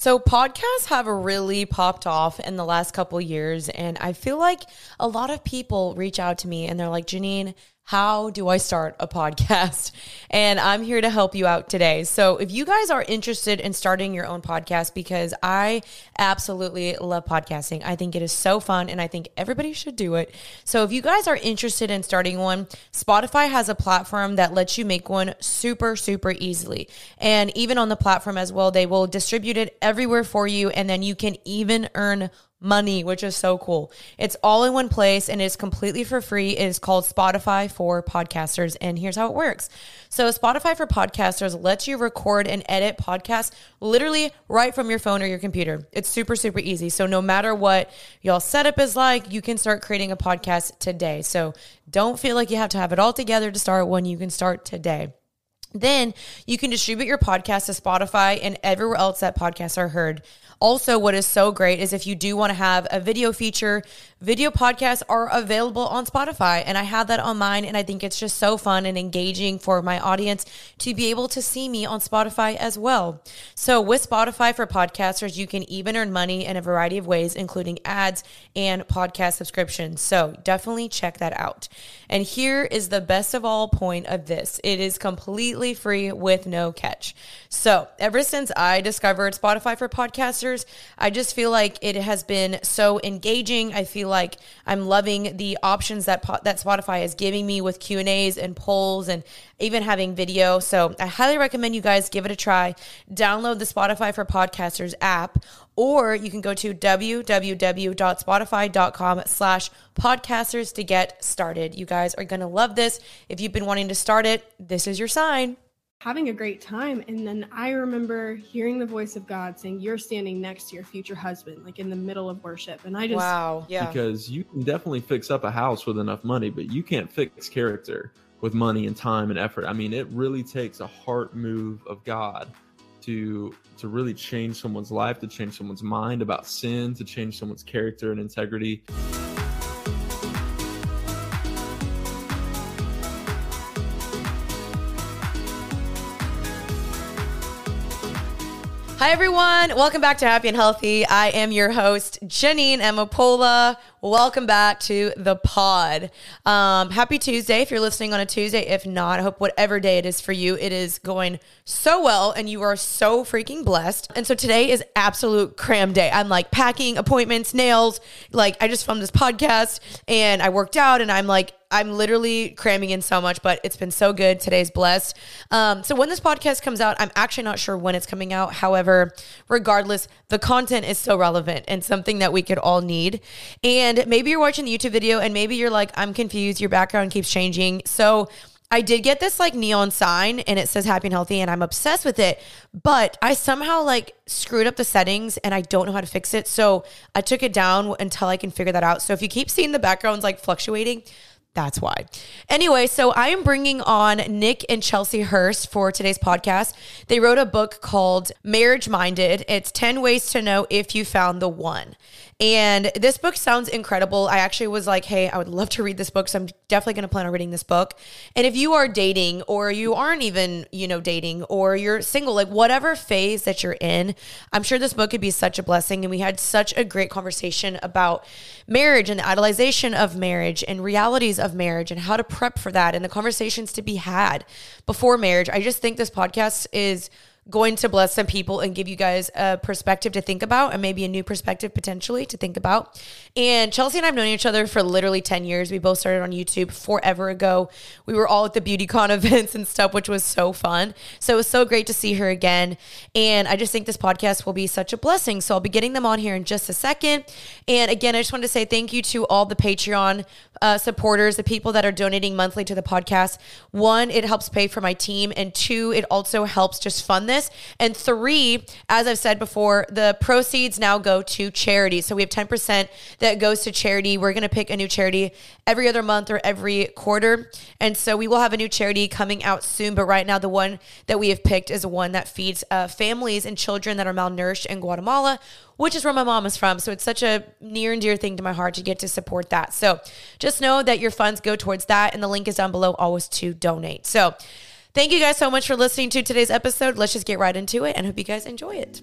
So podcasts have really popped off in the last couple years and I feel like a lot of people reach out to me and they're like, "Jeanine, how do I start a podcast? And I'm here to help you out today. So, if you guys are interested in starting your own podcast, because I absolutely love podcasting, I think it is so fun and I think everybody should do it. So, if you guys are interested in starting one, Spotify has a platform that lets you make one super, super easily. And even on the platform as well, they will distribute it everywhere for you. And then you can even earn money, which is so cool. It's all in one place and it's completely for free. It is called Spotify for Podcasters. And here's how it works. So, Spotify for Podcasters lets you record and edit podcasts literally right from your phone or your computer. It's super, super easy. So, no matter what y'all setup is like, you can start creating a podcast today. So, don't feel like you have to have it all together to start one. You can start today. Then you can distribute your podcast to Spotify and everywhere else that podcasts are heard. Also, what is so great is if you do want to have a video feature, video podcasts are available on Spotify. And I have that on mine. And I think it's just so fun and engaging for my audience to be able to see me on Spotify as well. So, with Spotify for podcasters, you can even earn money in a variety of ways, including ads and podcast subscriptions. So, definitely check that out. And here is the best of all point of this it is completely free with no catch. So, ever since I discovered Spotify for podcasters, I just feel like it has been so engaging. I feel like I'm loving the options that that Spotify is giving me with Q and A's and polls and even having video. So I highly recommend you guys give it a try. Download the Spotify for Podcasters app, or you can go to www.spotify.com slash podcasters to get started. You guys are going to love this. If you've been wanting to start it, this is your sign having a great time. And then I remember hearing the voice of God saying, You're standing next to your future husband, like in the middle of worship. And I just, wow, yeah. Because you can definitely fix up a house with enough money, but you can't fix character with money and time and effort. I mean, it really takes a heart move of God to to really change someone's life, to change someone's mind about sin, to change someone's character and integrity. Hi, everyone. Welcome back to Happy and Healthy. I am your host, Jeanine Amapola. Welcome back to the pod. Um, happy Tuesday if you're listening on a Tuesday. If not, I hope whatever day it is for you, it is going so well and you are so freaking blessed. And so today is absolute cram day. I'm like packing appointments, nails. Like I just filmed this podcast and I worked out and I'm like I'm literally cramming in so much, but it's been so good. Today's blessed. Um, so when this podcast comes out, I'm actually not sure when it's coming out. However, regardless, the content is so relevant and something that we could all need. And maybe you're watching the YouTube video and maybe you're like, I'm confused. Your background keeps changing. So I did get this like neon sign and it says happy and healthy and I'm obsessed with it, but I somehow like screwed up the settings and I don't know how to fix it. So I took it down until I can figure that out. So if you keep seeing the backgrounds like fluctuating, that's why. Anyway, so I am bringing on Nick and Chelsea Hurst for today's podcast. They wrote a book called Marriage Minded. It's 10 ways to know if you found the one. And this book sounds incredible. I actually was like, hey, I would love to read this book. So I'm definitely going to plan on reading this book. And if you are dating or you aren't even, you know, dating or you're single, like whatever phase that you're in, I'm sure this book could be such a blessing. And we had such a great conversation about marriage and the idolization of marriage and realities of marriage and how to prep for that and the conversations to be had before marriage. I just think this podcast is going to bless some people and give you guys a perspective to think about and maybe a new perspective potentially to think about. And Chelsea and I have known each other for literally 10 years. We both started on YouTube forever ago. We were all at the BeautyCon events and stuff, which was so fun. So it was so great to see her again. And I just think this podcast will be such a blessing. So I'll be getting them on here in just a second. And again, I just wanted to say thank you to all the Patreon uh, supporters, the people that are donating monthly to the podcast. One, it helps pay for my team. And two, it also helps just fund this business. And three, as I've said before, the proceeds now go to charity. So we have 10% that goes to charity. We're going to pick a new charity every other month or every quarter. And so we will have a new charity coming out soon. But right now, the one that we have picked is one that feeds uh, families and children that are malnourished in Guatemala which is where my mom is from. So it's such a near and dear thing to my heart to get to support that. So just know that your funds go towards that. And the link is down below always to donate. So Thank you guys so much for listening to today's episode. Let's just get right into it and hope you guys enjoy it.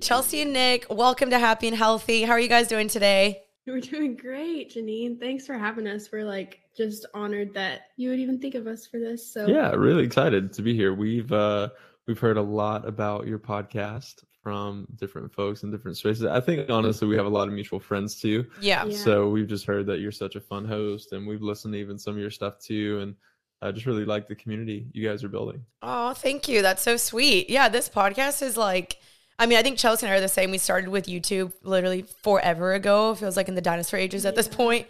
Chelsea and Nick, welcome to Happy and Healthy. How are you guys doing today? We're doing great, Jeanine. Thanks for having us. We're like just honored that you would even think of us for this. So Yeah, really excited to be here. We've uh we've heard a lot about your podcast from different folks in different spaces. I think honestly we have a lot of mutual friends too. Yeah. Yeah. So we've just heard that you're such a fun host and we've listened to even some of your stuff too and I just really like the community you guys are building. Oh, thank you. That's so sweet. Yeah, this podcast is like, I mean, I think Chelsea and I are the same. We started with YouTube literally forever ago. It feels like in the dinosaur ages at this point.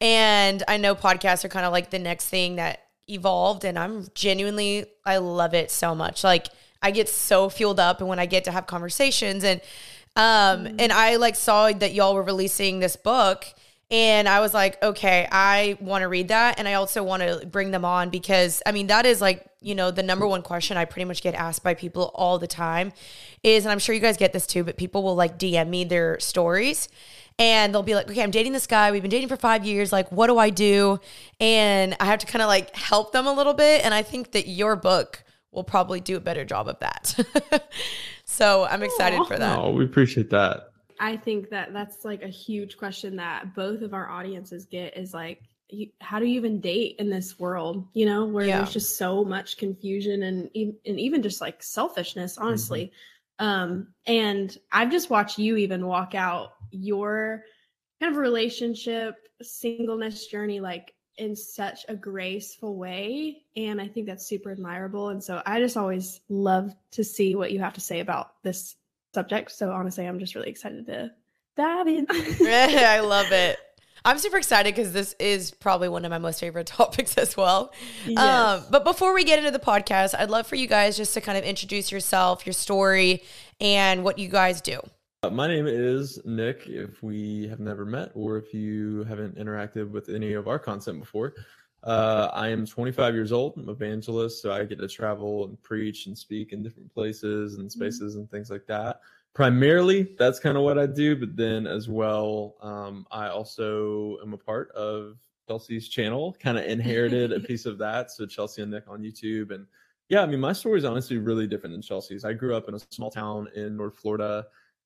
And I know podcasts are kind of like the next thing that evolved. And I'm genuinely, I love it so much. Like, I get so fueled up. And when I get to have conversations and, um, and I like saw that y'all were releasing this book and I was like, okay, I want to read that. And I also want to bring them on because I mean, that is like, you know, the number one question I pretty much get asked by people all the time is, and I'm sure you guys get this too, but people will like DM me their stories and they'll be like, okay, I'm dating this guy. We've been dating for five years. Like, what do I do? And I have to kind of like help them a little bit. And I think that your book will probably do a better job of that. so I'm excited Aw. for that. Oh, we appreciate that. I think that that's like a huge question that both of our audiences get is like, you, how do you even date in this world? You know, where Yeah. there's just so much confusion and and even just like selfishness, honestly. Um, and I've just watched you even walk out your kind of relationship singleness journey like in such a graceful way and i think that's super admirable and so i just always love to see what you have to say about this subject so honestly i'm just really excited to dive in I love it. I'm super excited because this is probably one of my most favorite topics as well. Yes. Um, but before we get into the podcast, I'd love for you guys just to kind of introduce yourself, your story, and what you guys do. Uh, My name is Nick. If we have never met or if you haven't interacted with any of our content before, uh, I am 25 years old. I'm an evangelist, so I get to travel and preach and speak in different places and spaces and things like that. Primarily, that's kind of what I do, but then as well, um, I also am a part of Chelsea's channel, kind of inherited a piece of that. So Chelsea and Nick on YouTube. And yeah, I mean, my story is honestly really different than Chelsea's. I grew up in a small town in North Florida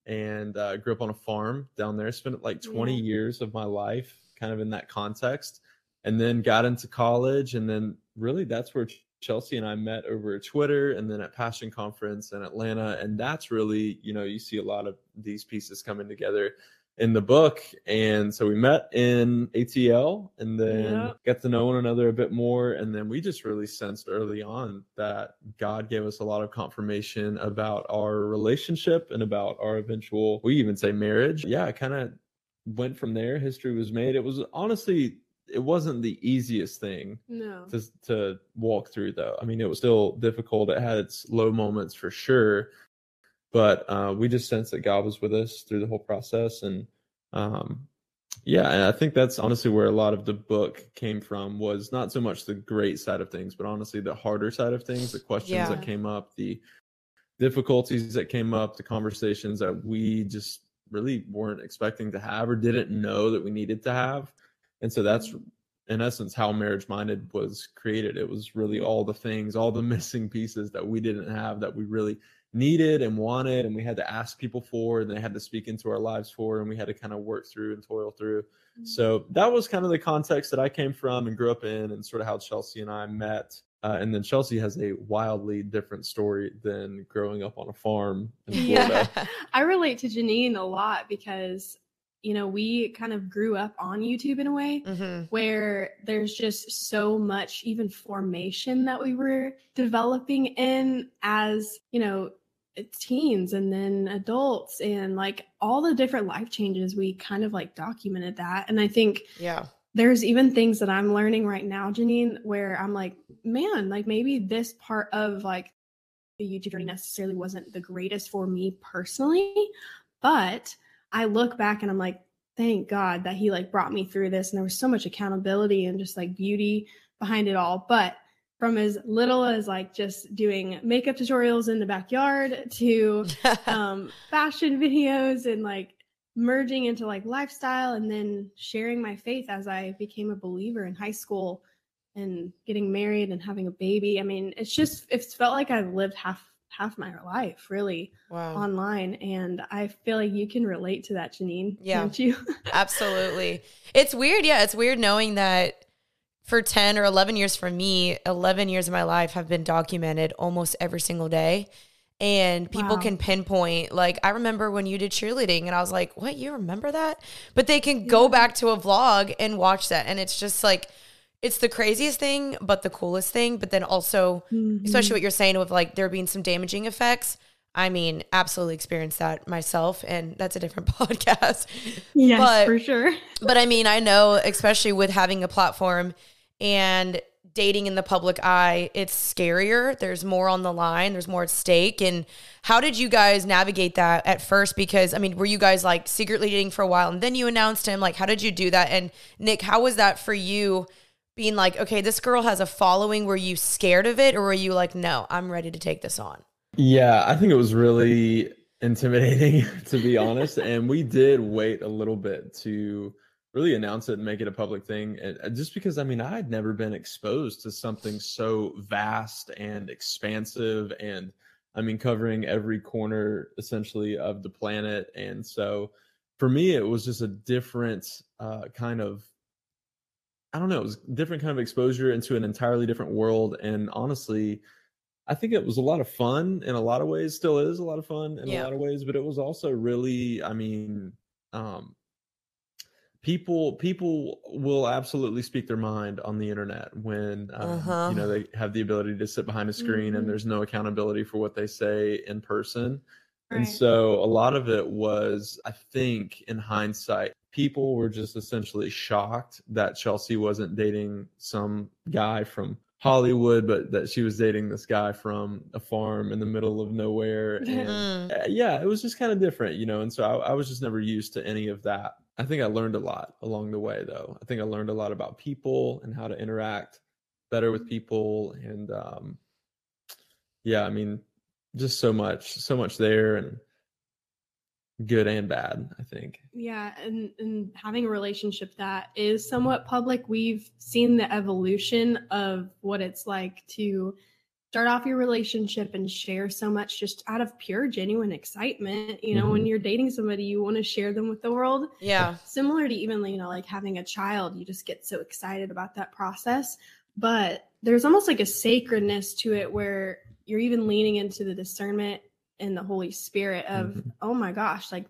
and uh, grew up on a farm down there. Spent like 20 Yeah. years of my life kind of in that context, and then got into college. And then really, that's where Chelsea and I met over Twitter, and then at Passion Conference in Atlanta. And that's really, you know, you see a lot of these pieces coming together in the book. And so we met in ATL and then Yeah. got to know one another a bit more. And then we just really sensed early on that God gave us a lot of confirmation about our relationship and about our eventual, we even say marriage. Yeah, it kind of went from there. History was made. It was honestly, it wasn't the easiest thing no to to walk through though. I mean, it was still difficult. It had its low moments for sure, but uh, we just sensed that God was with us through the whole process, and um, yeah, and I think that's honestly where a lot of the book came from. Was not so much the great side of things, but honestly the harder side of things, the questions Yeah. that came up, the difficulties that came up, the conversations that we just really weren't expecting to have or didn't know that we needed to have. And so that's in essence how marriage minded was created. It was really all the things, all the missing pieces that we didn't have that we really needed and wanted and we had to ask people for and they had to speak into our lives for and we had to kind of work through and toil through. So that was kind of the context that I came from and grew up in and sort of how Chelsea and I met. Uh, and then Chelsea has a wildly different story than growing up on a farm in Florida. Yeah. I relate to Jeanine a lot because, you know, we kind of grew up on YouTube in a way hmm where there's just so much even formation that we were developing in as, you know, teens and then adults and like all the different life changes we kind of like documented that and i think Yeah. there's even things that I'm learning right now, Jeanine, where I'm like, man, like maybe this part of like the YouTube journey necessarily wasn't the greatest for me personally, but I look back and I'm like, thank God that he like brought me through this. And there was so much accountability and just like beauty behind it all. But from as little as like just doing makeup tutorials in the backyard to um, fashion videos and like merging into like lifestyle and then sharing my faith as I became a believer in high school and getting married and having a baby. I mean, it's just it's felt like I've lived half half my life really Wow. online. And I feel like you can relate to that, Jeanine. Yeah. Can't you? Absolutely. It's weird. Yeah, it's weird knowing that for 10 or 11 years for me, 11 years of my life have been documented almost every single day. And people Wow. can pinpoint, like, I remember when you did cheerleading, and I was like, what, you remember that? But they can go back to a vlog and watch that. And it's just like, it's the craziest thing, but the coolest thing. But then also, Mm-hmm. especially what you're saying with like there being some damaging effects. I mean, absolutely experienced that myself, and that's a different podcast. yes, but- for sure. But I mean, I know, especially with having a platform and dating in the public eye, it's scarier. There's more on the line, there's more at stake. And how did you guys navigate that at first? Because, I mean, were you guys like secretly dating for a while and then you announced him? Like, how did you do that? And Nick, how was that for you? Being like, okay, this girl has a following. Were you scared of it, or were you like, no, I'm ready to take this on? Yeah, I think it was really intimidating to be honest, and we did wait a little bit to really announce it and make it a public thing. And uh, just because I mean, I had never been exposed to something so vast and expansive and I mean covering every corner essentially of the planet. And so for me it was just a different uh kind of I don't know, it was a different kind of exposure into an entirely different world and honestly I think it was a lot of fun in a lot of ways, still is a lot of fun in Yeah. a lot of ways, but it was also really, I mean, um, people people will absolutely speak their mind on the internet when um, Uh-huh. you know they have the ability to sit behind a screen Mhm. and there's no accountability for what they say in person. And so a lot of it was, I think, in hindsight, people were just essentially shocked that Chelsea wasn't dating some guy from Hollywood, but that she was dating this guy from a farm in the middle of nowhere. And Mm. uh, yeah, it was just kind of different, you know. And so I, I was just never used to any of that. I think I learned a lot along the way, though. I think I learned a lot about people and how to interact better with people. And um, yeah, I mean, just so much, so much there, and good and bad. I think. Yeah, and, and having a relationship that is somewhat public, we've seen the evolution of what it's like to start off your relationship and share so much just out of pure, genuine excitement. You know, when you're dating somebody, you want to share them with the world. Yeah. Similar to even, you know, like having a child, you just get so excited about that process. But there's almost like a sacredness to it where you're even leaning into the discernment and the Holy Spirit of, Mhm. oh my gosh, like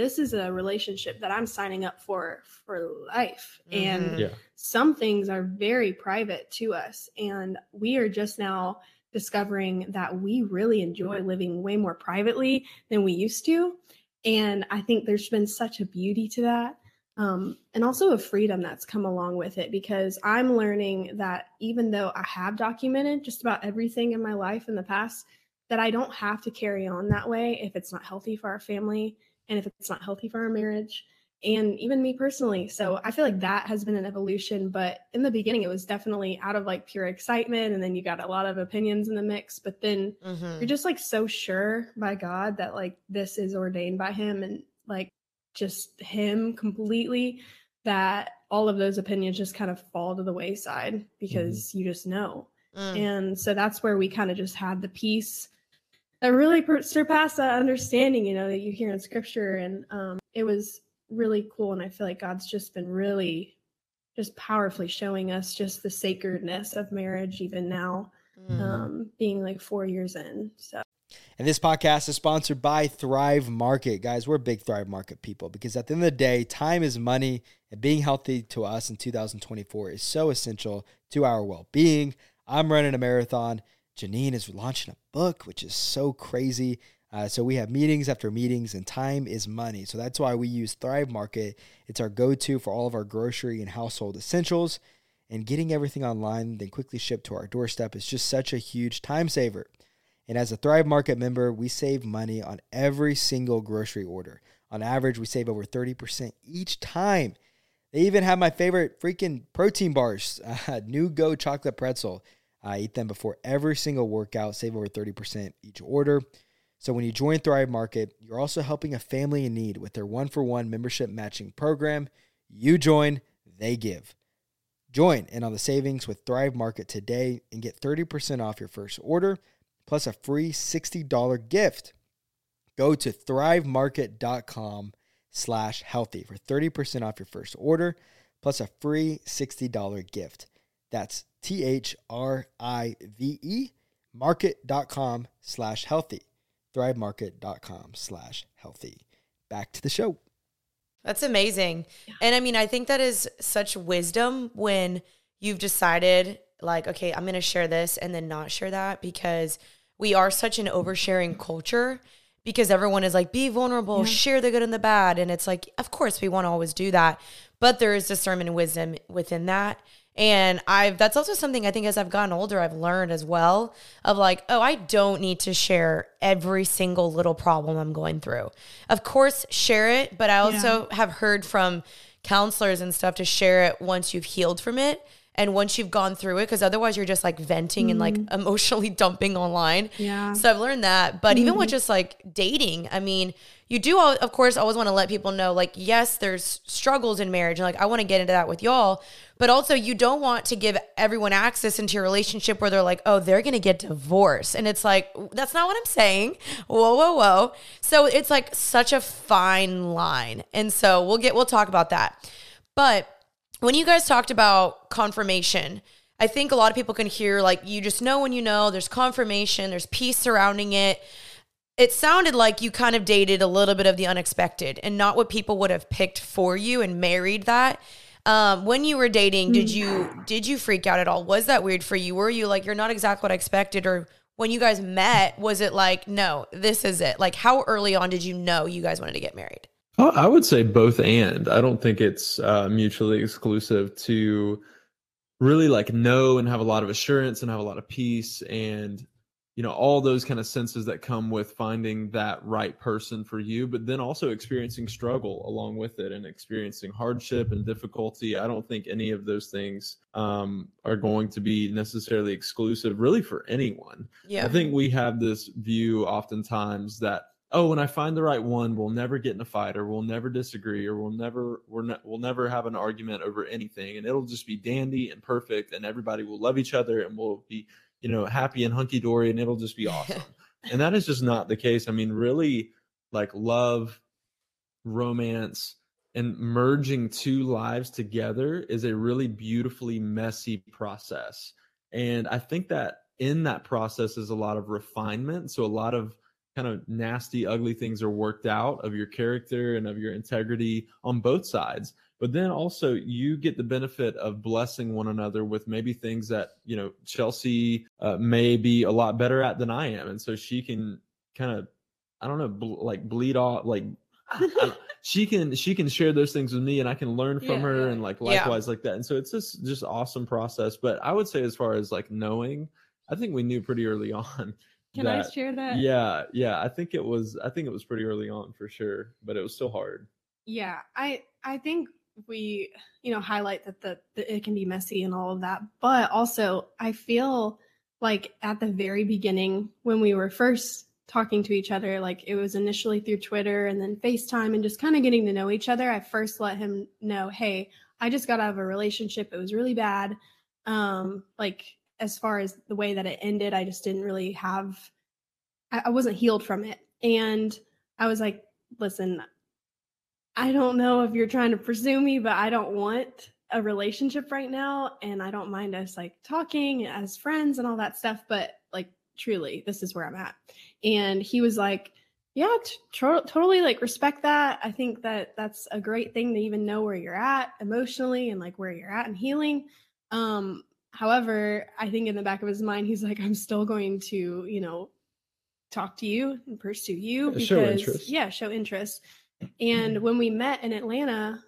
this is a relationship that I'm signing up for for life. Mhm. And Yeah. some things are very private to us. And we are just now discovering that we really enjoy living way more privately than we used to. And I think there's been such a beauty to that. Um, and also a freedom that's come along with it because I'm learning that even though I have documented just about everything in my life in the past, that I don't have to carry on that way if it's not healthy for our family and if it's not healthy for our marriage and even me personally. So I feel like that has been an evolution, but in the beginning it was definitely out of like pure excitement and then you got a lot of opinions in the mix, but then Mhm. you're just like so sure by God that like this is ordained by him and like just him completely that all of those opinions just kind of fall to the wayside because you just know. Mm. And so that's where we kind of just had the peace that really per- surpassed that understanding, you know, that you hear in scripture. And um, it was really cool. And I feel like God's just been really, just powerfully showing us just the sacredness of marriage, even now, Mm. um, being like four years in. So, And this podcast is sponsored by Thrive Market. Guys, we're big Thrive Market people because at the end of the day, time is money, and being healthy to us in 2024 is so essential to our well being. I'm running a marathon. Jeanine is launching a book, which is so crazy. Uh, so we have meetings after meetings, and time is money. So that's why we use Thrive Market. It's our go to for all of our grocery and household essentials. And getting everything online, then quickly shipped to our doorstep is just such a huge time saver. And as a Thrive Market member, we save money on every single grocery order. On average, we save over 30% each time. They even have my favorite freaking protein bars, uh, NuGo chocolate pretzel. I eat them before every single workout, save over 30% each order. So when you join Thrive Market, you're also helping a family in need with their one for one membership matching program. You join, they give. Join in on the savings with Thrive Market today and get 30% off your first order. plus a free $60 gift. Go to thrivemarket.com slash healthy for 30% off your first order plus a free $60 gift. That's T-H-R-I-V-E market.com slash healthy. Thrivemarket.com slash healthy. Back to the show. That's amazing. And I mean, I think that is such wisdom when you've decided, like, okay, I'm going to share this and then not share that because we are such an oversharing culture because everyone is like, be vulnerable, Yeah. share the good and the bad. And it's like, of course, we want to always do that. But there is discernment and wisdom within that. And I've that's also something I think as I've gotten older, I've learned as well of like, oh, I don't need to share every single little problem I'm going through. Of course, share it, but I also have heard from counselors and stuff to share it once you've healed from it and once you've gone through it, because otherwise you're just like venting and like mm-hmm. emotionally dumping online. Yeah. So I've learned that. But even with mm-hmm. just like dating, I mean, you do, al- of course, always want to let people know, like, yes, there's struggles in marriage. And like, I want to get into that with y'all. But also, you don't want to give everyone access into your relationship where they're like, oh, they're going to get divorced. And it's like, that's not what I'm saying. Whoa, whoa, whoa. So it's like such a fine line. And so we'll get, we'll talk about that. But when you guys talked about confirmation, I think a lot of people can hear like you just know when you know, there's confirmation, there's peace surrounding it. It sounded like you kind of dated a little bit of the unexpected and not what people would have picked for you and married that. Um, when you were dating, did you did you freak out at all? Was that weird for you? Were you like you're not exactly what I expected or when you guys met, was it like, no, this is it? Like how early on did you know you guys wanted to get married? Oh, I would say both and. I don't think it's uh, mutually exclusive to really like know and have a lot of assurance and have a lot of peace and you know all those kind of senses that come with finding that right person for you but then also experiencing struggle along with it and experiencing hardship and difficulty i don't think any of those things um, are going to be necessarily exclusive really for anyone Yeah. I think we have this view oftentimes that oh, when I find the right one, we'll never get in a fight, or we'll never disagree, or we'll never we're ne- we'll never have an argument over anything, and it'll just be dandy and perfect, and everybody will love each other, and we'll be you know happy and hunky dory, and it'll just be awesome. and that is just not the case. I mean, really, like love, romance, and merging two lives together is a really beautifully messy process. And I think that in that process is a lot of refinement. So a lot of kind of nasty, ugly things are worked out of your character and of your integrity on both sides. But then also you get the benefit of blessing one another with maybe things that, you know, Chelsea uh, may be a lot better at than I am. And so she can kind of, I don't know, bl- like bleed off, like, she can she can share those things with me and I can learn from Yeah, her yeah. and like Yeah. likewise like that. And so it's just just awesome process. But I would say as far as like knowing, I think we knew pretty early on. Can I share that? Yeah, yeah. I think it was I think it was pretty early on for sure, but it was still hard. Yeah, I I think we you know highlight that the, the it can be messy and all of that, but also I feel like at the very beginning when we were first talking to each other, like it was initially through Twitter and then FaceTime and just kind of getting to know each other. I first let him know, hey, I just got out of a relationship. It was really bad. Um, like as far as the way that it ended, I just didn't really have I, I wasn't healed from it. And I was like, listen, I don't know if you're trying to pursue me, but I don't want a relationship right now. And I don't mind us like talking as friends and all that stuff. But like, truly, this is where I'm at. And he was like, yeah, t- totally like respect that. I think that that's a great thing to even know where you're at emotionally and like where you're at in healing. Um, however, I think in the back of his mind, he's like, I'm still going to, you know, talk to you and pursue you Yeah, show because interest. yeah, show interest. And when we met in Atlanta,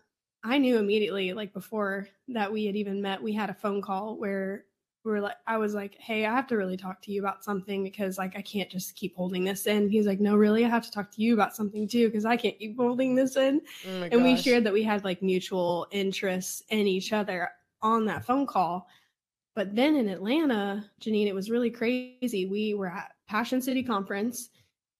I knew immediately, like before that we had even met, we had a phone call where we were like, I was like, hey, I have to really talk to you about something because like I can't just keep holding this in. He's like, no, really, I have to talk to you about something too because I can't keep holding this in. Oh my and we shared that we had like mutual interests in each other on that phone call. But then in Atlanta, Jeanine, it was really crazy. We were at Passion City Conference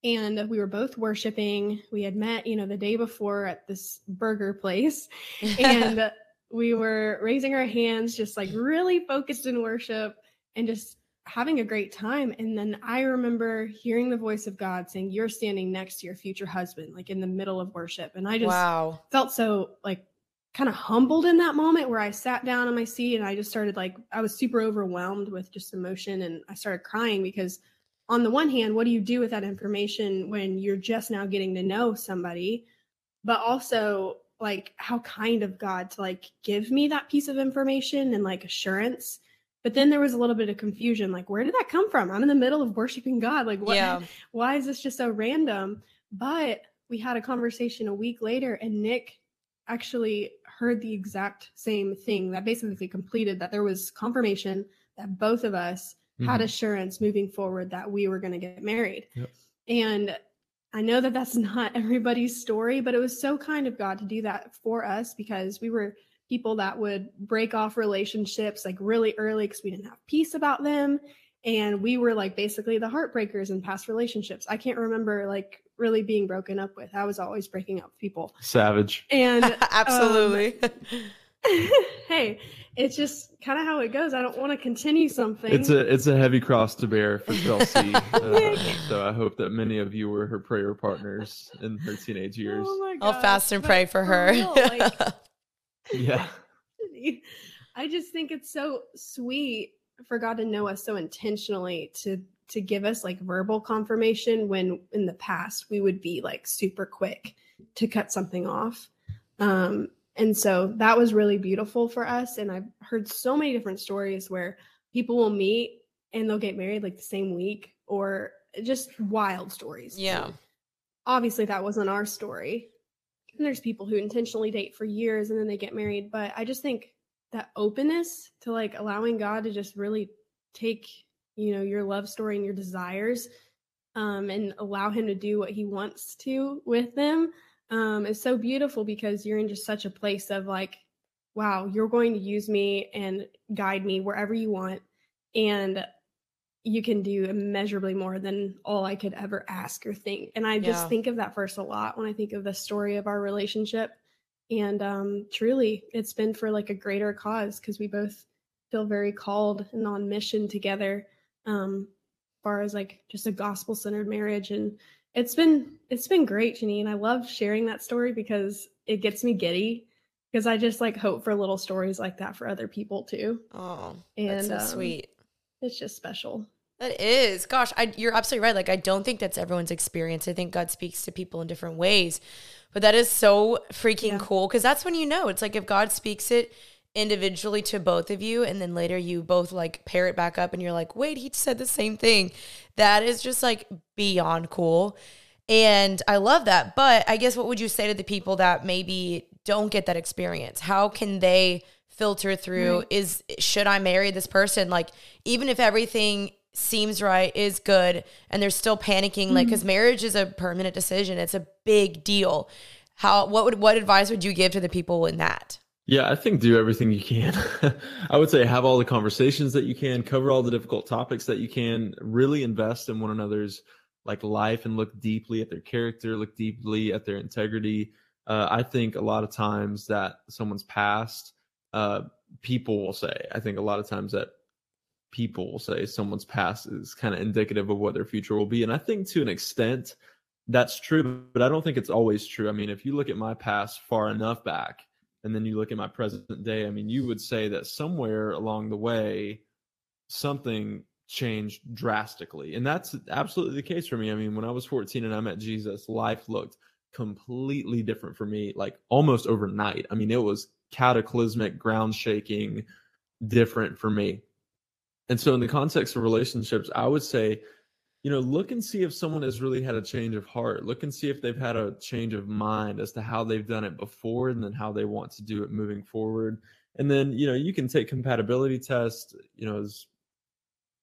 and we were both worshiping. We had met, you know, the day before at this burger place and we were raising our hands, just like really focused in worship and just having a great time. And then I remember hearing the voice of God saying, You're standing next to your future husband, like in the middle of worship. And I just wow. felt so like kind of humbled in that moment where I sat down on my seat and I just started like, I was super overwhelmed with just emotion and I started crying because, on the one hand, what do you do with that information when you're just now getting to know somebody? But also, like, how kind of God to like give me that piece of information and like assurance but then there was a little bit of confusion like, where did that come from? I'm in the middle of worshiping God. Like, what, Yeah. why is this just so random? But we had a conversation a week later, and Nick actually heard the exact same thing that basically completed that there was confirmation that both of us had Mhm. assurance moving forward that we were going to get married. Yep. And I know that that's not everybody's story, but it was so kind of God to do that for us because we were people that would break off relationships like really early because we didn't have peace about them. And we were like basically the heartbreakers in past relationships. I can't remember like really being broken up with. I was always breaking up with people. Savage. And Absolutely. hey, it's just kind of how it goes. I don't want to continue something. It's a it's a heavy cross to bear for Chelsea. uh, so I hope that many of you were her prayer partners in her teenage years. Oh my I'll fast and but pray for her. real, like, Yeah. I just think it's so sweet for God to know us so intentionally to to give us like verbal confirmation when in the past we would be like super quick to cut something off. Um and so that was really beautiful for us and I've heard so many different stories where people will meet and they'll get married like the same week or just wild stories. yeah. obviously that wasn't our story. And there's people who intentionally date for years and then they get married. But I just think that openness to like allowing God to just really take, you know, your love story and your desires um, and allow him to do what he wants to with them um, is so beautiful because you're in just such a place of like, wow, you're going to use me and guide me wherever you want. And you can do immeasurably more than all I could ever ask or think. And I just Yeah. think of that verse a lot when I think of the story of our relationship. And um, truly, it's been for like a greater cause because we both feel very called and on mission together. Um, far as like just a gospel centered marriage, and it's been it's been great, Jeanine. I love sharing that story because it gets me giddy because I just like hope for little stories like that for other people too. Oh, And that's so um, sweet. It's just special. That is. Gosh, I, you're absolutely right. Like, I don't think that's everyone's experience. I think God speaks to people in different ways. But that is so freaking Yeah. cool because that's when you know. It's like if God speaks it individually to both of you and then later you both like pair it back up and you're like, wait, he said the same thing. That is just like beyond cool. And I love that. But I guess what would you say to the people that maybe don't get that experience? How can they filter through Right. is should I marry this person? Like even if everything seems right, is good, and they're still panicking, like mm-hmm. because marriage is a permanent decision. It's a big deal. How what would what advice would you give to the people in that? Yeah, I think do everything you can. I would say have all the conversations that you can, cover all the difficult topics that you can, really invest in one another's like life and look deeply at their character, look deeply at their integrity. Uh, I think a lot of times that someone's past, uh, people will say, I think a lot of times that people will say someone's past is kind of indicative of what their future will be. And I think to an extent that's true, but I don't think it's always true. I mean, if you look at my past far enough back, and then you look at my present day, I mean, you would say that somewhere along the way, something changed drastically. And that's absolutely the case for me. I mean, when I was 14 and I met Jesus, life looked completely different for me, like almost overnight. I mean, it was cataclysmic, ground shaking, different for me. And so, in the context of relationships, I would say, you know, look and see if someone has really had a change of heart. Look and see if they've had a change of mind as to how they've done it before and then how they want to do it moving forward. And then, you know, you can take compatibility tests, you know, as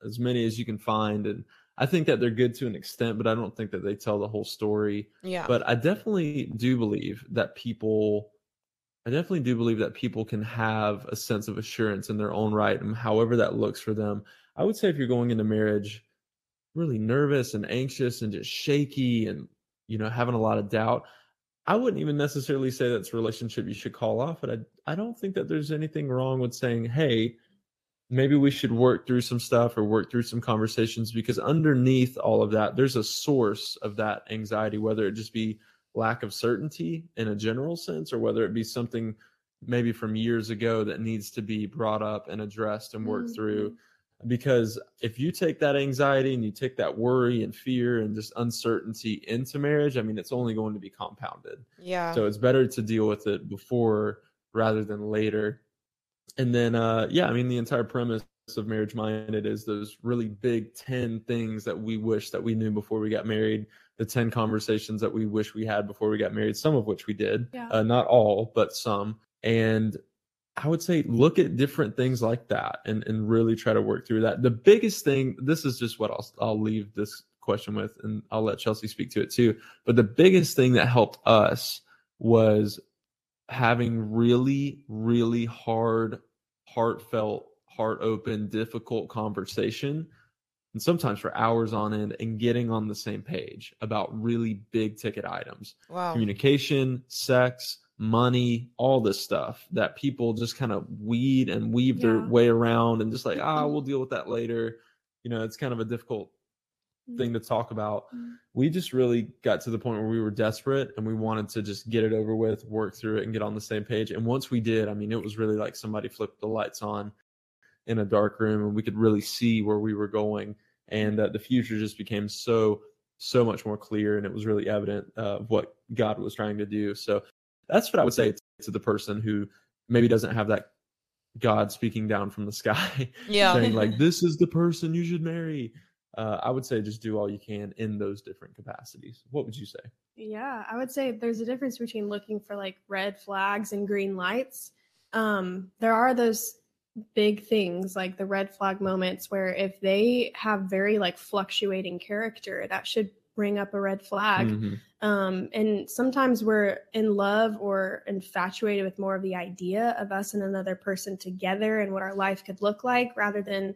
as many as you can find. And I think that they're good to an extent, but I don't think that they tell the whole story. Yeah. But I definitely do believe that people I definitely do believe that people can have a sense of assurance in their own right and however that looks for them. I would say if you're going into marriage really nervous and anxious and just shaky and you know having a lot of doubt, I wouldn't even necessarily say that's a relationship you should call off, but I I don't think that there's anything wrong with saying, "Hey, maybe we should work through some stuff or work through some conversations because underneath all of that there's a source of that anxiety whether it just be lack of certainty in a general sense or whether it be something maybe from years ago that needs to be brought up and addressed and worked Mhm. through because if you take that anxiety and you take that worry and fear and just uncertainty into marriage i mean it's only going to be compounded Yeah. so it's better to deal with it before rather than later and then uh yeah i mean the entire premise of marriage minded is those really big 10 things that we wish that we knew before we got married the 10 conversations that we wish we had before we got married some of which we did Yeah. uh, not all but some and i would say look at different things like that and and really try to work through that. The biggest thing this is just what i'll i'll leave this question with and i'll let chelsea speak to it too. But the biggest thing that helped us was having really really hard heartfelt heart open difficult conversation and sometimes for hours on end and getting on the same page about really big ticket items. Wow. communication sex money all this stuff that people just kind of weed and weave their way around and just like ah we'll deal with that later. You know it's kind of a difficult thing to talk about. Mhm. we just really got to the point where we were desperate and we wanted to just get it over with work through it and get on the same page. And once we did i mean it was really like somebody flipped the lights on in a dark room and we could really see where we were going and uh, the future just became so so much more clear and it was really evident uh, of what god was trying to do. So that's what i would say to the person who maybe doesn't have that god speaking down from the sky Yeah. saying like this is the person you should marry uh, i would say just do all you can in those different capacities what would you say Yeah, I would say there's a difference between looking for like red flags and green lights. Um, there are those big things like the red flag moments where if they have very like fluctuating character, that should bring up a red flag. Mhm. Um, and sometimes we're in love or infatuated with more of the idea of us and another person together and what our life could look like rather than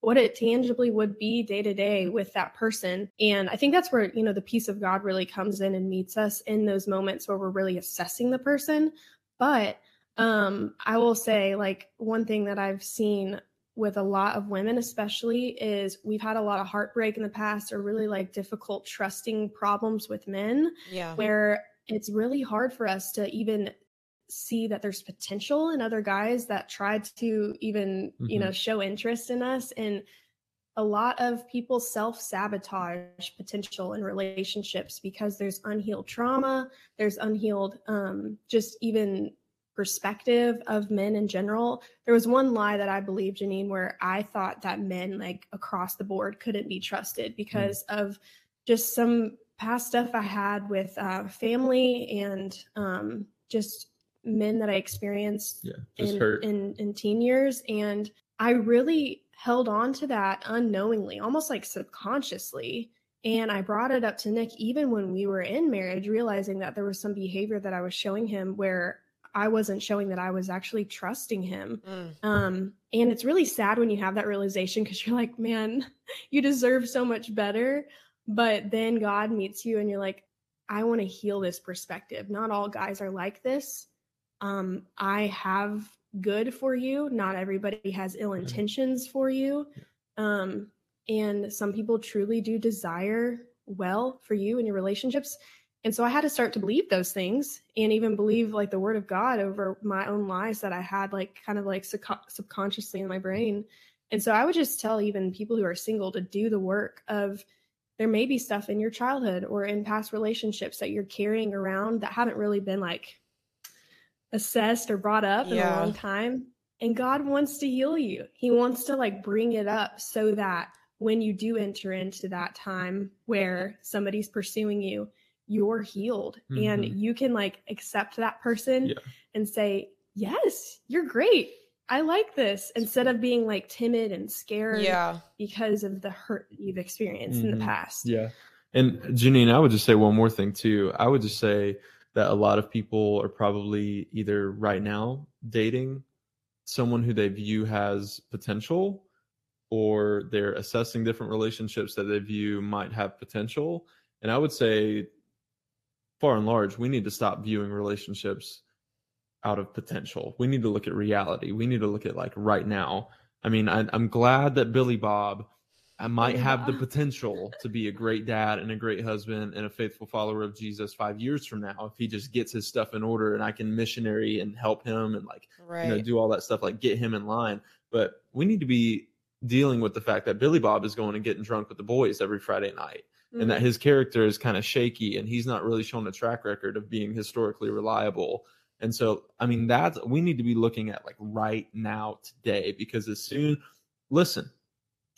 what it tangibly would be day to day with that person. And I think that's where, you know, the peace of God really comes in and meets us in those moments where we're really assessing the person. But um, I will say, like, one thing that I've seen with a lot of women, especially, is we've had a lot of heartbreak in the past or really like difficult trusting problems with men Yeah. where it's really hard for us to even see that there's potential in other guys that tried to even you know show interest in us. And a lot of people self-sabotage potential in relationships because there's unhealed trauma there's unhealed um, just even perspective of men in general there was one lie that i believed jeanine where i thought that men like across the board couldn't be trusted because of just some past stuff I had with uh, family and um, just men that I experienced yeah in, in in teen years, and I really held on to that unknowingly, almost like subconsciously. And I brought it up to Nick even when we were in marriage, realizing that there was some behavior that I was showing him where I wasn't showing that I was actually trusting him. Mm. Um, and it's really sad when you have that realization because you're like, man, you deserve so much better. But then God meets you and you're like, I want to heal this perspective. Not all guys are like this. Um, I have good for you. Not everybody has ill intentions for you. Um, and some people truly do desire well for you and your relationships. And so I had to start to believe those things and even believe like the word of God over my own lies that I had like kind of like subco- subconsciously in my brain. And so I would just tell even people who are single to do the work of there may be stuff in your childhood or in past relationships that you're carrying around that haven't really been like assessed or brought up in a long time. And God wants to heal you. He wants to like bring it up so that when you do enter into that time where somebody's pursuing you, you're healed and Mhm. you can like accept that person Yeah. and say, Yes, you're great. I like this instead of being like timid and scared Yeah. because of the hurt you've experienced in Mhm. the past. Yeah. And Jeanine, I would just say one more thing too. I would just say that a lot of people are probably either right now dating someone who they view has potential or they're assessing different relationships that they view might have potential. And I would say far and large, we need to stop viewing relationships out of potential. We need to look at reality. We need to look at like right now. I mean, I, I'm glad that Billy Bob I might Billy have the potential to be a great dad and a great husband and a faithful follower of Jesus five years from now if he just gets his stuff in order and I can missionary and help him and like Right. you know do all that stuff like get him in line. But we need to be dealing with the fact that Billy Bob is going and getting drunk with the boys every Friday night and Mm-hmm. that his character is kind of shaky and he's not really shown a track record of being historically reliable. And so, I mean, that's we need to be looking at like right now today because as soon, listen,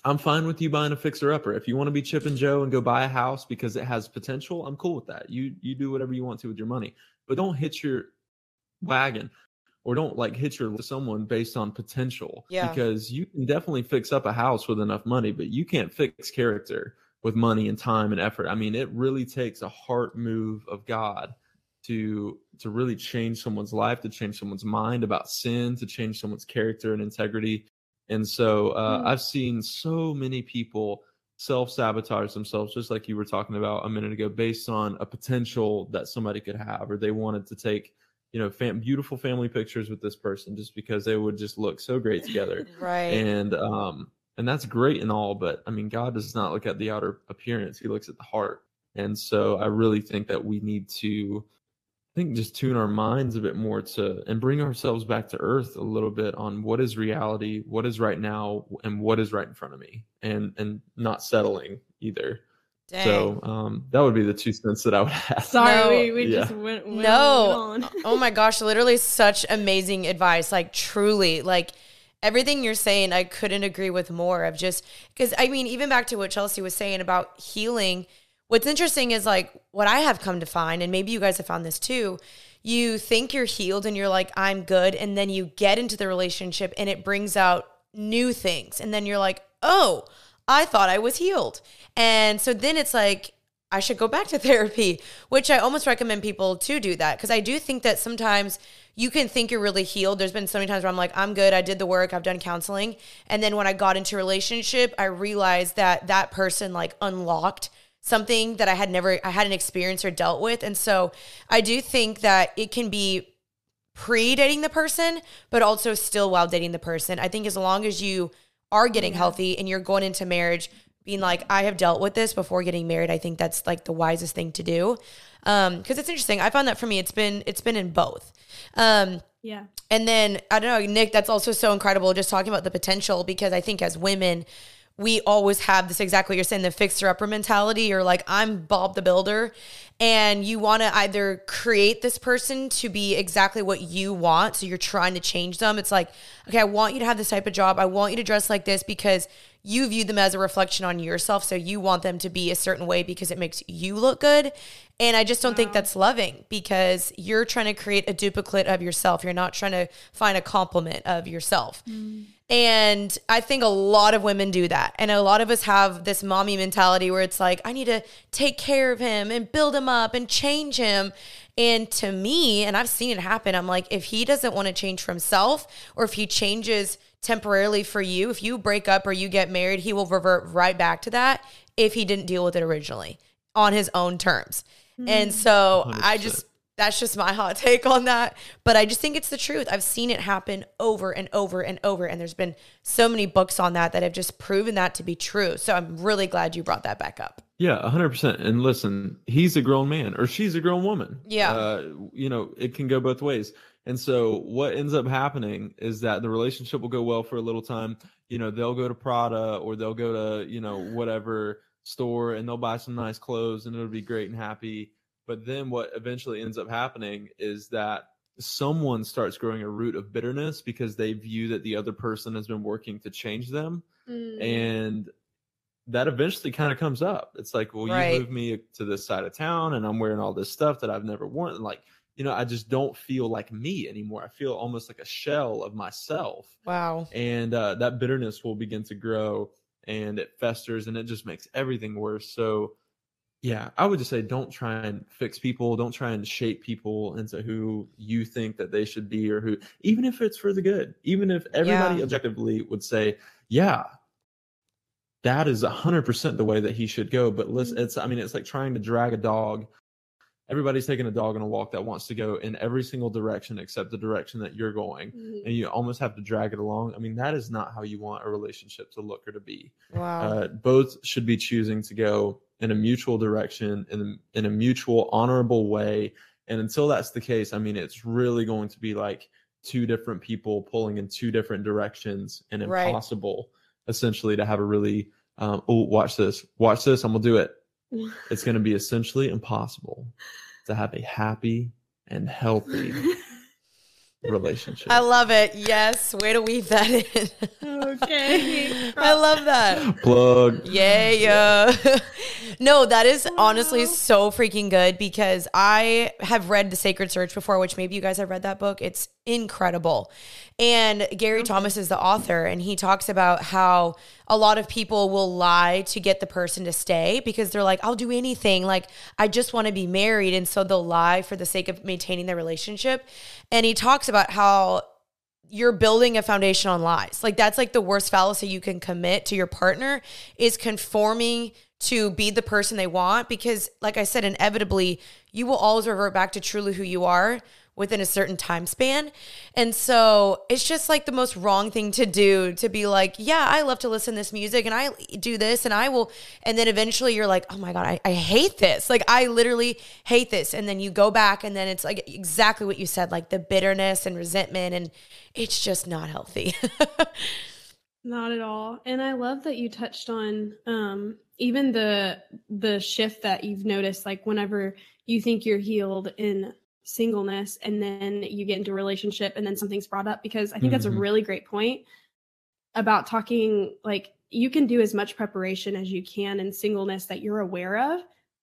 I'm fine with you buying a fixer upper. If you want to be Chip and Jo and go buy a house because it has potential, I'm cool with that. You you do whatever you want to with your money, but don't hit your wagon or don't like hit your someone based on potential. Yeah. Because you can definitely fix up a house with enough money, but you can't fix character with money and time and effort. I mean, it really takes a heart move of God to to really change someone's life, to change someone's mind about sin, to change someone's character and integrity. And so uh, Mm. I've seen so many people self sabotage themselves, just like you were talking about a minute ago, based on a potential that somebody could have, or they wanted to take, you know, fam- beautiful family pictures with this person just because they would just look so great together right. and um and that's great and all but i mean god does not look at the outer appearance he looks at the heart and so i really think that we need to i think just tune our minds a bit more to and bring ourselves back to earth a little bit on what is reality what is right now and what is right in front of me and and not settling either Dang. so um that would be the two cents that i would have Sorry, No. we, we Yeah. just went, went No. on. oh my gosh, literally such amazing advice. Like truly, like everything you're saying, I couldn't agree with more of just because I mean, even back to what Chelsea was saying about healing, what's interesting is like what I have come to find, and maybe you guys have found this too. You think you're healed and you're like, I'm good. And then you get into the relationship and it brings out new things. And then you're like, oh, I thought I was healed. And so then it's like, I should go back to therapy, which I almost recommend people to do that because I do think that sometimes you can think you're really healed. There's been so many times where I'm like, I'm good, I did the work, I've done counseling, and then when I got into a relationship, I realized that that person like unlocked something that I had never I hadn't experienced or dealt with. And so I do think that it can be pre dating the person, but also still while dating the person. I think as long as you are getting healthy and you're going into marriage being like, I have dealt with this before getting married, I think that's like the wisest thing to do. Um, because it's interesting. I found that for me, it's been it's been in both. Um, Yeah. and then I don't know, Nick, that's also so incredible just talking about the potential because I think as women, we always have this exactly what you're saying, the fixer upper mentality. You're like, I'm Bob the Builder. And you want to either create this person to be exactly what you want. So you're trying to change them. It's like, okay, I want you to have this type of job. I want you to dress like this because you view them as a reflection on yourself. So you want them to be a certain way because it makes you look good. And I just don't think that's loving because you're trying to create a duplicate of yourself. You're not trying to find a complement of yourself. Mm. And I think a lot of women do that. And a lot of us have this mommy mentality where it's like, I need to take care of him and build him up and change him. And to me, and I've seen it happen, I'm like, if he doesn't want to change for himself or if he changes temporarily for you, if you break up or you get married, he will revert right back to that if he didn't deal with it originally on his own terms. And mm. so I 100%. just, that's just my hot take on that. But I just think it's the truth. I've seen it happen over and over and over. And there's been so many books on that that have just proven that to be true. So I'm really glad you brought that back up. Yeah, 100%. And listen, he's a grown man or she's a grown woman. Yeah. Uh, you know, it can go both ways. And so what ends up happening is that the relationship will go well for a little time. You know, they'll go to Prada or they'll go to, you know, whatever store and they'll buy some nice clothes and it'll be great and happy. But then what eventually ends up happening is that someone starts growing a root of bitterness because they view that the other person has been working to change them Mm. and that eventually kind of comes up. It's like, well, Right. you moved me to this side of town, and I'm wearing all this stuff that I've never worn. And like, you know, I just don't feel like me anymore. I feel almost like a shell of myself, Wow. and uh, that bitterness will begin to grow, and it festers, and it just makes everything worse. So, yeah, I would just say, don't try and fix people. Don't try and shape people into who you think that they should be, or who, even if it's for the good, even if everybody Yeah. objectively would say, yeah, that is 100% the way that he should go but listen it's i mean it's like trying to drag a dog everybody's taking a dog on a walk that wants to go in every single direction except the direction that you're going Mhm. and you almost have to drag it along i mean that is not how you want a relationship to look or to be Wow. uh, both should be choosing to go in a mutual direction in, in a mutual honorable way and until that's the case i mean it's really going to be like two different people pulling in two different directions and Right. impossible essentially to have a really um, oh watch this watch this i'm gonna do it it's going to be essentially impossible to have a happy and healthy relationship. I love it. Yes. Way to weave that in. Okay. I love that. Plug. Yeah, yeah. No, that is honestly so freaking good because I have read The Sacred Search before, which maybe you guys have read that book. It's incredible. And Gary mm-hmm. Thomas is the author, and he talks about how a lot of people will lie to get the person to stay because they're like, I'll do anything. Like, I just want to be married. And so they'll lie for the sake of maintaining their relationship. And he talks about how you're building a foundation on lies. Like that's like the worst fallacy you can commit to your partner is conforming to be the person they want because like I said inevitably you will always revert back to truly who you are within a certain time span. And so it's just like the most wrong thing to do to be like, yeah, I love to listen to this music and I do this and I will. And then eventually you're like, oh my God, I, I hate this. Like I literally hate this. And then you go back and then it's like exactly what you said, like the bitterness and resentment. And it's just not healthy. Not at all. And I love that you touched on um even the the shift that you've noticed like whenever you think you're healed in singleness and then you get into a relationship and then something's brought up because I think that's a Mhm. really great point about talking like you can do as much preparation as you can in singleness that you're aware of,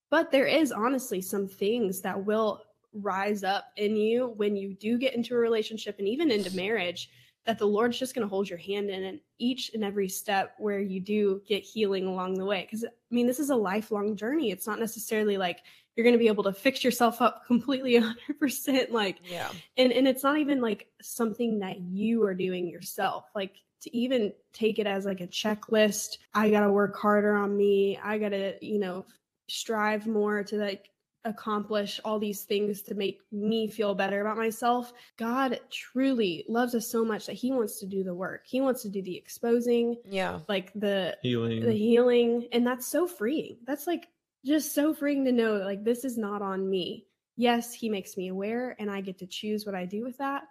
but there is honestly some things that will rise up in you when you do get into a relationship and even into marriage that the Lord's just going to hold your hand in and each and every step where you do get healing along the way. Because I mean, this is a lifelong journey. It's not necessarily like you're going to be able to fix yourself up completely 100%. Like, yeah. and, and it's not even like something that you are doing yourself. Like, to even take it as like a checklist, I got to work harder on me. I got to, you know, strive more to like accomplish all these things to make me feel better about myself. God truly loves us so much that he wants to do the work. He wants to do the exposing, Yeah. like the Healing. the healing, and that's so freeing. That's like just so freeing to know that, like this is not on me. Yes, he makes me aware and I get to choose what I do with that,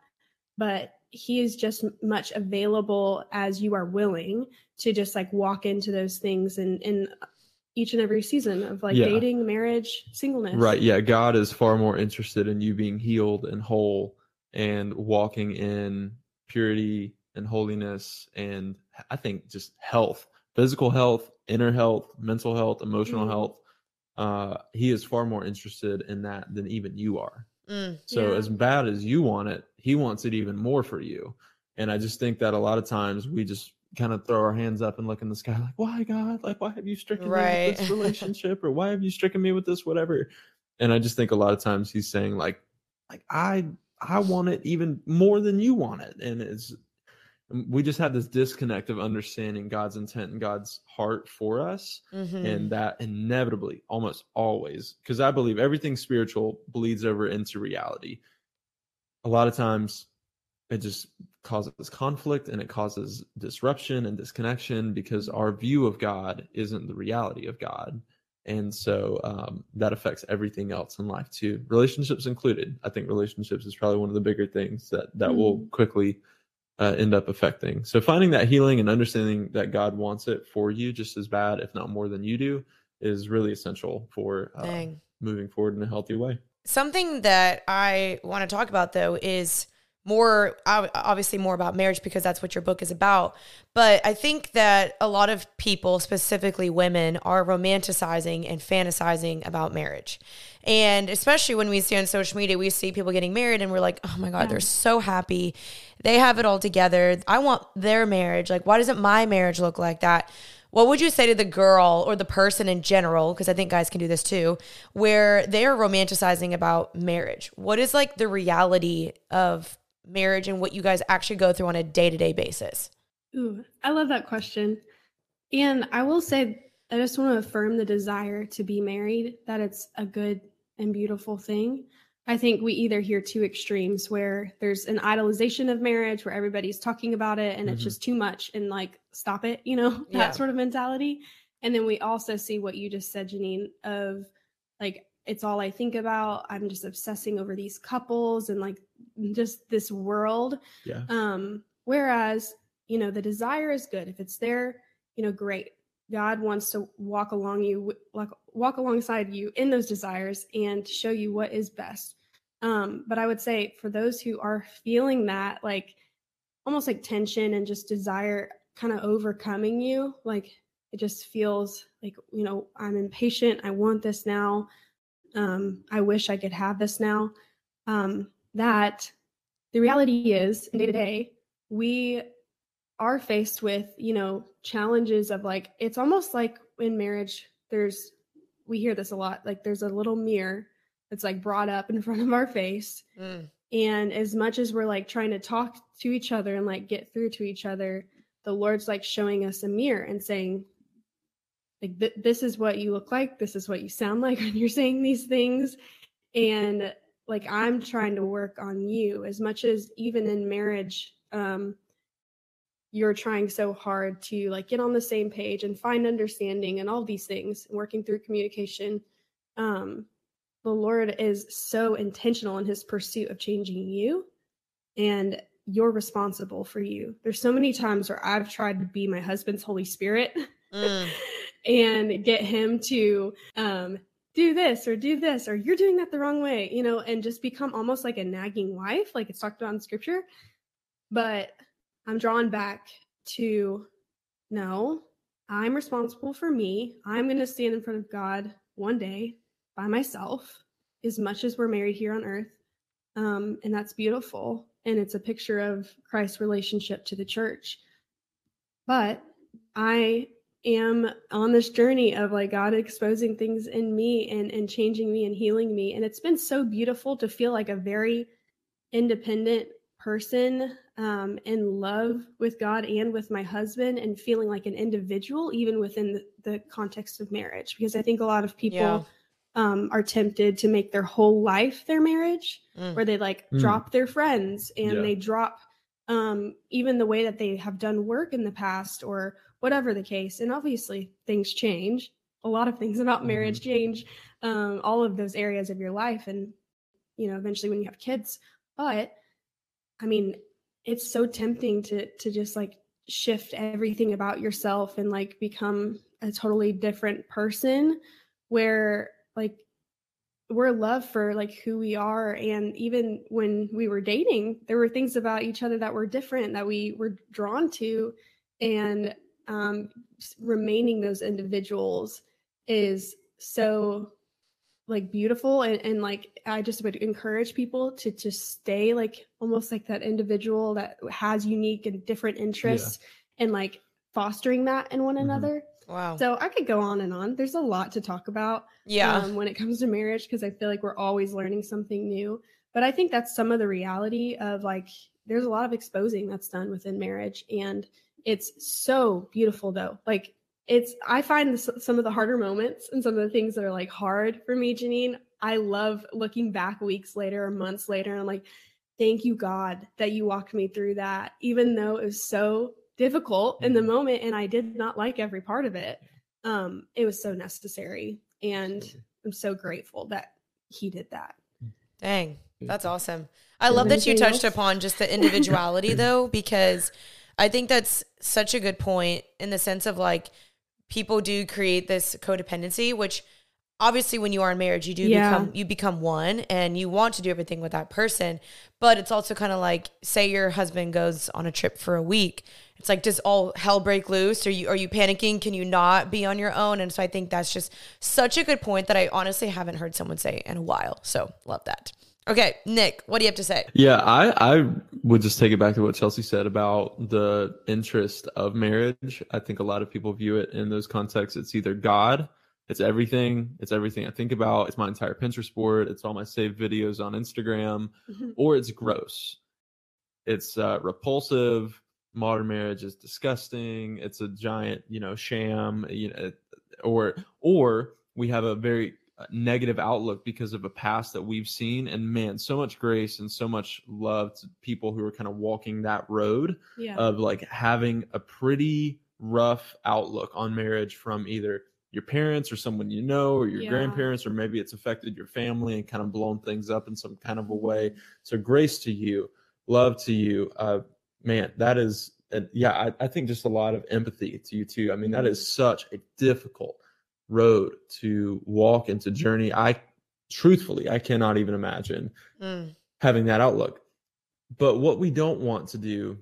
but he is just much available as you are willing to just like walk into those things and in each and every season of like Yeah. dating, marriage, singleness. Right. Yeah. God is far more interested in you being healed and whole and walking in purity and holiness and I think just health, physical health, inner health, mental health, emotional Mhm. health. Uh, he is far more interested in that than even you are. Mm. So Yeah. as bad as you want it, he wants it even more for you. And I just think that a lot of times we just kind of throw our hands up and look in the sky like, why God? Like, why have you stricken me with this relationship? or why have you stricken me with this whatever? And I just think a lot of times he's saying like, like I I want it even more than you want it. And it's we just have this disconnect of understanding God's intent and God's heart for us Mhm. and that inevitably almost always because i believe everything spiritual bleeds over into reality a lot of times it just causes conflict and it causes disruption and disconnection because our view of god isn't the reality of god and so um, that affects everything else in life too relationships included i think relationships is probably one of the bigger things that that will Mhm. quickly uh, end up affecting. So finding that healing and understanding that God wants it for you just as bad, if not more than you do, is really essential for uh, moving forward in a healthy way. Something that I want to talk about though is more obviously more about marriage because that's what your book is about. But I think that a lot of people, specifically women, are romanticizing and fantasizing about marriage. And especially when we see on social media, we see people getting married and we're like, oh my God, Yeah. they're so happy. They have it all together. I want their marriage. Like, why doesn't my marriage look like that? What would you say to the girl or the person in general? Because I think guys can do this too, where they're romanticizing about marriage. What is like the reality of marriage and what you guys actually go through on a day to day basis? Ooh, I love that question. And I will say, I just want to affirm the desire to be married, that it's a good and beautiful thing. I think we either hear two extremes where there's an idolization of marriage where everybody's talking about it and it's Mhm. just too much and like stop it, you know, that Yeah. sort of mentality. And then we also see what you just said, Jeanine, of like it's all I think about. I'm just obsessing over these couples and like just this world. Yeah. Um, whereas, you know, the desire is good. If it's there, you know, great. God wants to walk along you, like walk alongside you in those desires and show you what is best. Um, but I would say for those who are feeling that, like almost like tension and just desire kind of overcoming you, like it just feels like, you know, I'm impatient. I want this now. Um, I wish I could have this now. Um, that the reality is, day to day, we are faced with, you know, challenges of like, it's almost like in marriage, there's, we hear this a lot, like there's a little mirror that's like brought up in front of our face. Mm. And as much as we're like trying to talk to each other and like get through to each other, the Lord's like showing us a mirror and saying, like, th- this is what you look like. This is what you sound like when you're saying these things. And like, I'm trying to work on you as much as even in marriage, um, you're trying so hard to like get on the same page and find understanding and all these things, working through communication. Um, the Lord is so intentional in his pursuit of changing you, and you're responsible for you. There's so many times where I've tried to be my husband's Holy Spirit Mm. and get him to um, do this or do this, or you're doing that the wrong way, you know, and just become almost like a nagging wife, like it's talked about in scripture. But I'm drawn back to no, I'm responsible for me. I'm going to stand in front of God one day by myself, as much as we're married here on earth. Um, and that's beautiful. And it's a picture of Christ's relationship to the church. But I am on this journey of like God exposing things in me and, and changing me and healing me. And it's been so beautiful to feel like a very independent person um, in love with God and with my husband and feeling like an individual, even within the, the context of marriage. Because I think a lot of people Yeah. um, are tempted to make their whole life their marriage, Mm. where they like Mm. drop their friends and Yeah. they drop um, even the way that they have done work in the past or whatever the case. And obviously, things change. A lot of things about marriage change, um, all of those areas of your life, and you know, eventually when you have kids. But I mean, it's so tempting to to just like shift everything about yourself and like become a totally different person where like we're loved for like who we are and even when we were dating there were things about each other that were different that we were drawn to and um remaining those individuals is so like beautiful and, and like i just would encourage people to just stay like almost like that individual that has unique and different interests and like fostering that in one Mhm. another Wow. so i could go on and on there's a lot to talk about yeah. um, when it comes to marriage because I feel like we're always learning something new. But I think that's some of the reality of like there's a lot of exposing that's done within marriage, and it's so beautiful though. Like it's I find this, some of the harder moments and some of the things that are like hard for me, Jeanine. I love looking back weeks later or months later, and I'm like, thank you God that you walked me through that, even though it was so difficult in the Mhm. moment, and I did not like every part of it. Um, it was so necessary and I'm so grateful that he did that. Dang, that's awesome. I love that you touched else? upon just the individuality though, because I think that's such a good point in the sense of like people do create this codependency, which obviously when you are in marriage, you do Yeah. become you become one and you want to do everything with that person. But it's also kind of like say your husband goes on a trip for a week. It's like does all hell break loose? Are you are you panicking? Can you not be on your own? And so I think that's just such a good point that I honestly haven't heard someone say in a while. So love that. Okay, Nick, what do you have to say? Yeah, I, I would just take it back to what Chelsea said about the interest of marriage. I think a lot of people view it in those contexts. It's either God, it's everything, it's everything I think about, it's my entire Pinterest board, it's all my saved videos on Instagram, or it's gross. It's uh, repulsive. Modern marriage is disgusting. It's a giant, you know, sham. You know, or or we have a very negative outlook because of a past that we've seen. And man so much grace and so much love to people who are kind of walking that road Yeah. of like having a pretty rough outlook on marriage from either your parents or someone you know or your Yeah. grandparents or maybe it's affected your family and kind of blown things up in some kind of a way. So grace to you love to you. Uh man that is yeah I, I think just a lot of empathy to you too. I mean that is such a difficult road to walk and to journey i truthfully i cannot even imagine Mm. having that outlook. But what we don't want to do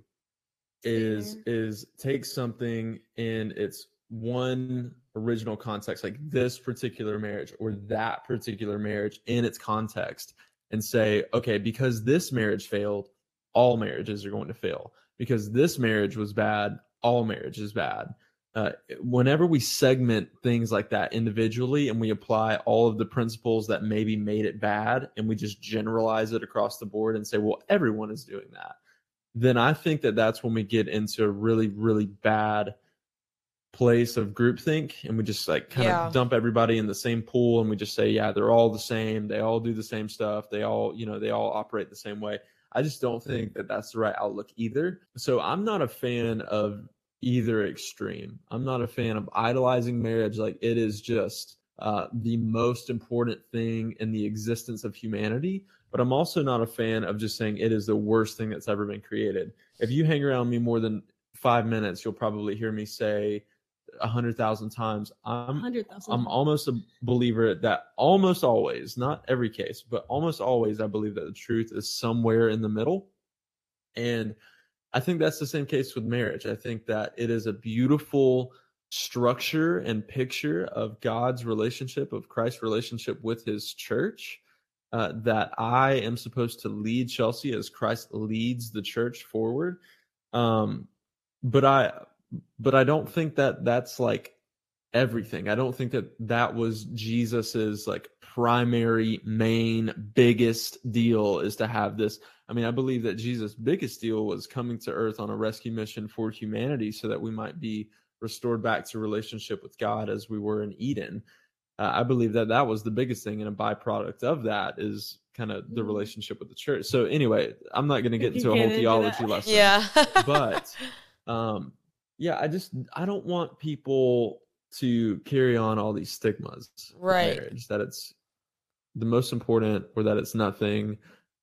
is Fair. is take something in its one original context, like this particular marriage or that particular marriage in its context, and say, okay, because this marriage failed, all marriages are going to fail. Because this marriage was bad, all marriage is bad. Uh, whenever we segment things like that individually and we apply all of the principles that maybe made it bad and we just generalize it across the board and say, well, everyone is doing that, then I think that that's when we get into a really, really bad place of groupthink and we just like kind Yeah. of dump everybody in the same pool and we just say, yeah, they're all the same. They all do the same stuff. They all, you know, they all operate the same way. I just don't think that that's the right outlook either. So I'm not a fan of either extreme. I'm not a fan of idolizing marriage like it is just uh, the most important thing in the existence of humanity. But I'm also not a fan of just saying it is the worst thing that's ever been created. If you hang around me more than five minutes, you'll probably hear me say a hundred thousand times, I'm. I'm almost a believer that almost always, not every case, but almost always, I believe that the truth is somewhere in the middle. And I think that's the same case with marriage. I think that it is a beautiful structure and picture of God's relationship, of Christ's relationship with his church. Uh, that I am supposed to lead Chelsea as Christ leads the church forward. Um, but I, but I don't think that that's like everything. I don't think that that was Jesus's like primary, main, biggest deal is to have this. I mean, I believe that Jesus' biggest deal was coming to earth on a rescue mission for humanity so that we might be restored back to relationship with God as we were in Eden. Uh, I believe that that was the biggest thing, and a byproduct of that is kind of the Mhm. relationship with the church. So, anyway, I'm not going to get into a whole theology lesson Yeah. but um yeah i just i don't want people to carry on all these stigmas Right. marriage that it's the most important or that it's nothing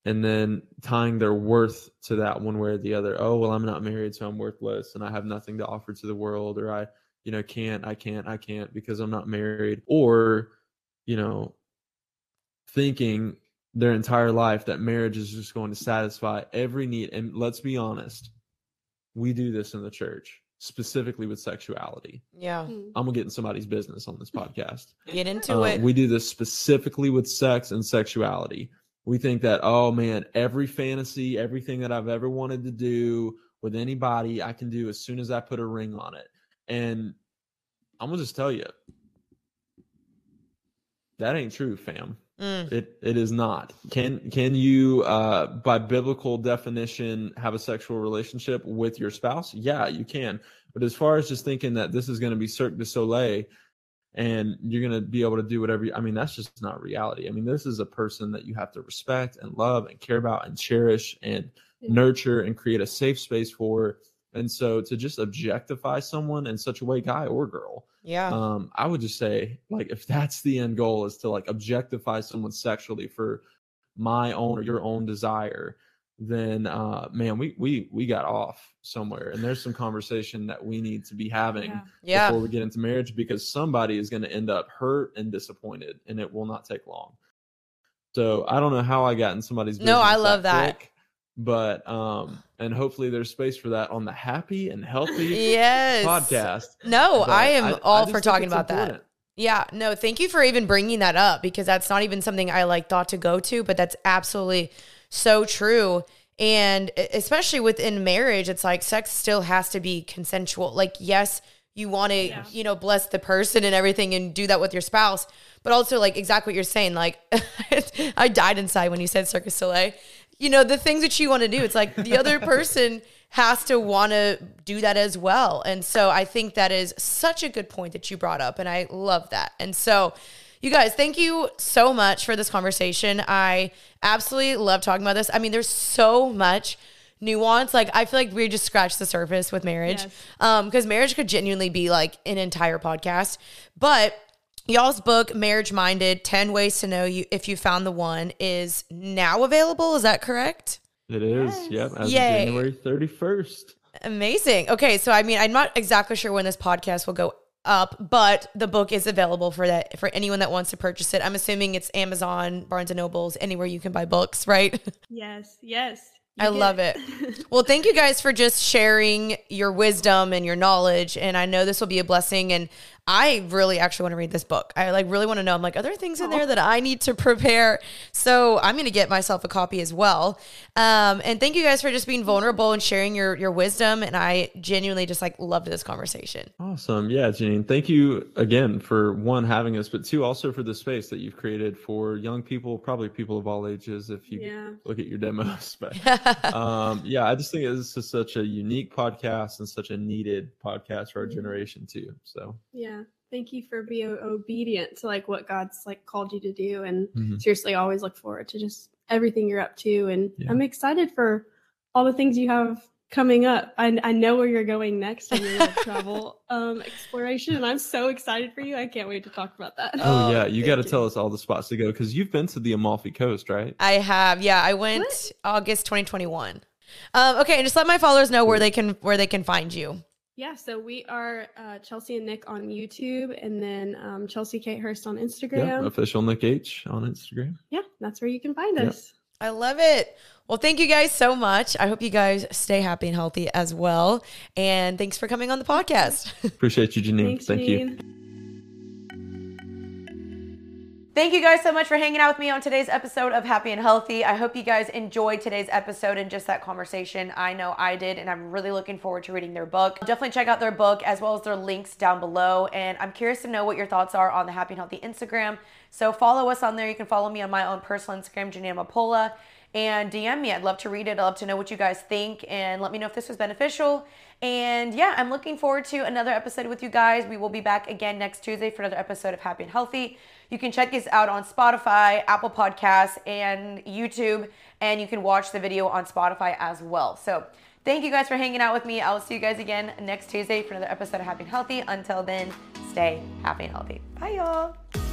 and then tying their worth to that one way or the other oh well i'm not married so i'm worthless and i have nothing to offer to the world or i you know can't i can't i can't because i'm not married or you know thinking their entire life that marriage is just going to satisfy every need and let's be honest we do this in the church specifically with sexuality yeah. i'm gonna get in somebody's business on this podcast Get into uh, it. we do this specifically with sex and sexuality. We think that, oh man, every fantasy, everything that I've ever wanted to do with anybody, I can do as soon as I put a ring on it. And I'm gonna just tell you, that ain't true, fam. Mm. It it is not. Can can you uh by biblical definition have a sexual relationship with your spouse? Yeah, you can. But as far as just thinking that this is going to be Cirque du Soleil and you're going to be able to do whatever you, I mean that's just not reality. I mean this is a person that you have to respect and love and care about and cherish and Yeah. nurture and create a safe space for. And so to just objectify someone in such a way guy or girl Yeah. um i would just say like if that's the end goal is to like objectify someone sexually for my own or your own desire then uh man we we we got off somewhere and there's some conversation that we need to be having Yeah. yeah. before we get into marriage because somebody is going to end up hurt and disappointed and it will not take long so i don't know how i got in somebody's No, I love that. quick, but um and hopefully there's space for that on the happy and healthy Yes. podcast No, But I am I all just for talking it's about that. Yeah, no, thank you for even bringing that up because that's not even something I like thought to go to, but that's absolutely so true. And especially within marriage, it's like sex still has to be consensual. Like, yes, you want to, Yeah. you know, bless the person and everything and do that with your spouse, but also like exactly what you're saying. Like, I died inside when you said Circus Soleil. You know, the things that you want to do, it's like the other person has to want to do that as well. And so I think that is such a good point that you brought up. And I love that. And so, You guys, thank you so much for this conversation. I absolutely love talking about this. I mean, there's so much nuance. Like I feel like we just scratched the surface with marriage. Yes. Um, because marriage could genuinely be like an entire podcast. But y'all's book, Marriage Minded, 10 Ways to Know You If You Found the One, is now available. Is that correct? It is. Yes. Yep. As Yay. of January 31st. Amazing. Okay, so I mean, I'm not exactly sure when this podcast will go up, but the book is available for that for anyone that wants to purchase it. I'm assuming it's Amazon, Barnes and Nobles, anywhere you can buy books, right? Yes, yes. I love it. Well, thank you guys for just sharing your wisdom and your knowledge. And I know this will be a blessing. And I really actually want to read this book. I like really want to know. I'm like, are there things in there that I need to prepare? So I'm going to get myself a copy as well. Um, and thank you guys for just being vulnerable and sharing your your wisdom. And I genuinely just like loved this conversation. Awesome. Yeah, Jeanine. Thank you again for one having us, but two also for the space that you've created for young people, probably people of all ages. If you Yeah. look at your demos, but um, yeah, I just think this is such a unique podcast and such a needed podcast for our Mhm. generation too. So Yeah. Thank you for being obedient to like what God's like called you to do and Mhm. seriously always look forward to just everything you're up to and Yeah. I'm excited for all the things you have coming up. I, I know where you're going next in your travel um exploration and I'm so excited for you. I can't wait to talk about that. Oh, Oh, yeah, you got to tell us all the spots to go because you've been to the Amalfi Coast, right? I have. Yeah, I went What? August 2021. Um, okay, and just let my followers know where they can where they can find you. Yeah, so we are uh, Chelsea and Nick on YouTube and then um, Chelsea Kay Hurst on Instagram. Yeah, official Nick H on Instagram. yeah, that's where you can find Yep. us. I love it. Well, thank you guys so much. I hope you guys stay happy and healthy as well. And thanks for coming on the podcast. Appreciate you, Jeanine. Thanks, Thank you. Thank you guys so much for hanging out with me on today's episode of Happy and Healthy. I hope you guys enjoyed today's episode and just that conversation. I know I did, and I'm really looking forward to reading their book. Definitely check out their book as well as their links down below. And I'm curious to know what your thoughts are on the Happy and Healthy Instagram. So follow us on there. You can follow me on my own personal Instagram, Jeanine Amapola, and DM me. I'd love to read it. I'd love to know what you guys think and let me know if this was beneficial. And yeah, I'm looking forward to another episode with you guys. We will be back again next Tuesday for another episode of Happy and Healthy. You can check us out on Spotify, Apple Podcasts, and YouTube, and you can watch the video on Spotify as well. So thank you guys for hanging out with me. I will see you guys again next Tuesday for another episode of Happy and Healthy. Until then, stay happy and healthy. Bye, y'all.